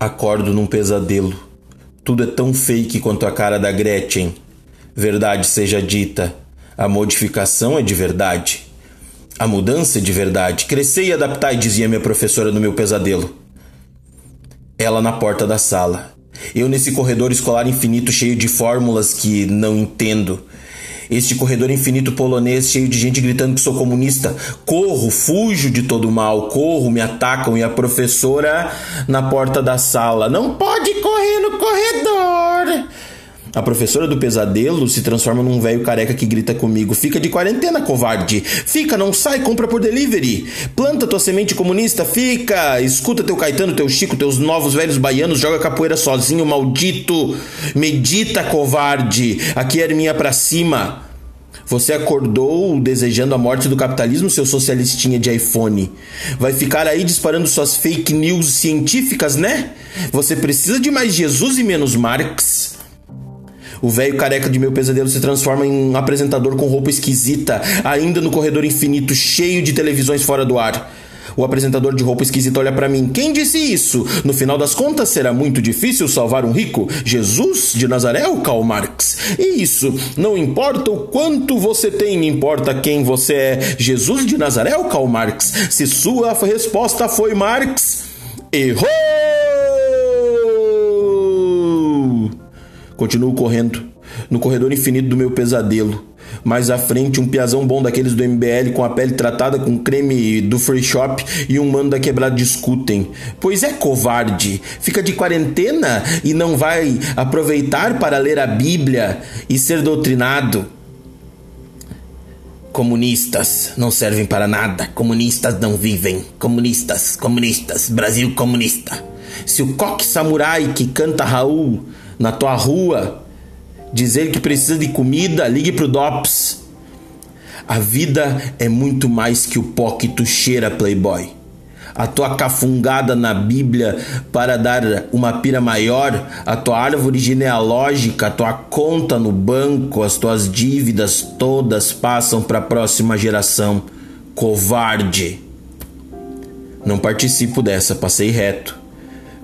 Acordo num pesadelo. Tudo é tão fake quanto a cara da Gretchen. Verdade seja dita, a modificação é de verdade. A mudança é de verdade. Crescer e adaptar, dizia minha professora no meu pesadelo. Ela na porta da sala. Eu nesse corredor escolar infinito cheio de fórmulas que não entendo. Este corredor infinito polonês cheio de gente gritando que sou comunista. Corro, fujo de todo mal, corro, me atacam e a professora na porta da sala. Não pode correr no corredor. A professora do pesadelo se transforma num velho careca que grita comigo: Fica de quarentena, covarde! Fica, não sai, compra por delivery! Planta tua semente comunista, fica! Escuta teu Caetano, teu Chico, teus novos velhos baianos, joga capoeira sozinho, maldito! Medita, covarde! Aqui é minha pra cima! Você acordou desejando a morte do capitalismo, seu socialistinha de iPhone. Vai ficar aí disparando suas fake news científicas, né? Você precisa de mais Jesus e menos Marx. O velho careca de meu pesadelo se transforma em um apresentador com roupa esquisita, ainda no corredor infinito cheio de televisões fora do ar. O apresentador de roupa esquisita olha para mim. Quem disse isso? No final das contas, será muito difícil salvar um rico? Jesus de Nazaré ou Karl Marx? E isso, não importa o quanto você tem, importa quem você é. Jesus de Nazaré ou Karl Marx? Se sua resposta foi Marx, errou! Continuo correndo, no corredor infinito do meu pesadelo. Mais à frente, um piazão bom daqueles do MBL com a pele tratada com creme do Free Shop e um mano da quebrada discutem. Pois é, covarde. Fica de quarentena e não vai aproveitar para ler a Bíblia e ser doutrinado. Comunistas não servem para nada. Comunistas não vivem. Comunistas, comunistas, Brasil comunista. Se o coque samurai que canta Raul na tua rua, dizer que precisa de comida, ligue pro DOPS. A vida é muito mais que o pó que tu cheira, playboy. A tua cafungada na Bíblia para dar uma pira maior, a tua árvore genealógica, a tua conta no banco, as tuas dívidas todas passam para a próxima geração. Covarde. Não participo dessa, passei reto,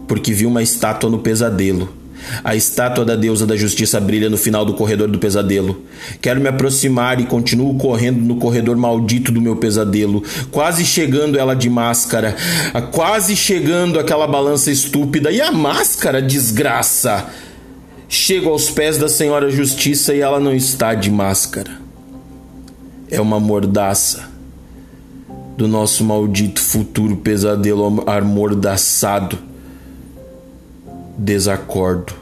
porque vi uma estátua no pesadelo a estátua da deusa da justiça brilha no final do corredor do pesadelo. Quero me aproximar e continuo correndo no corredor maldito do meu pesadelo, quase chegando ela de máscara, quase chegando aquela balança estúpida. E a máscara, desgraça! Chego aos pés da Senhora Justiça e ela não está de máscara. É uma mordaça do nosso maldito futuro pesadelo amordaçado desacordo.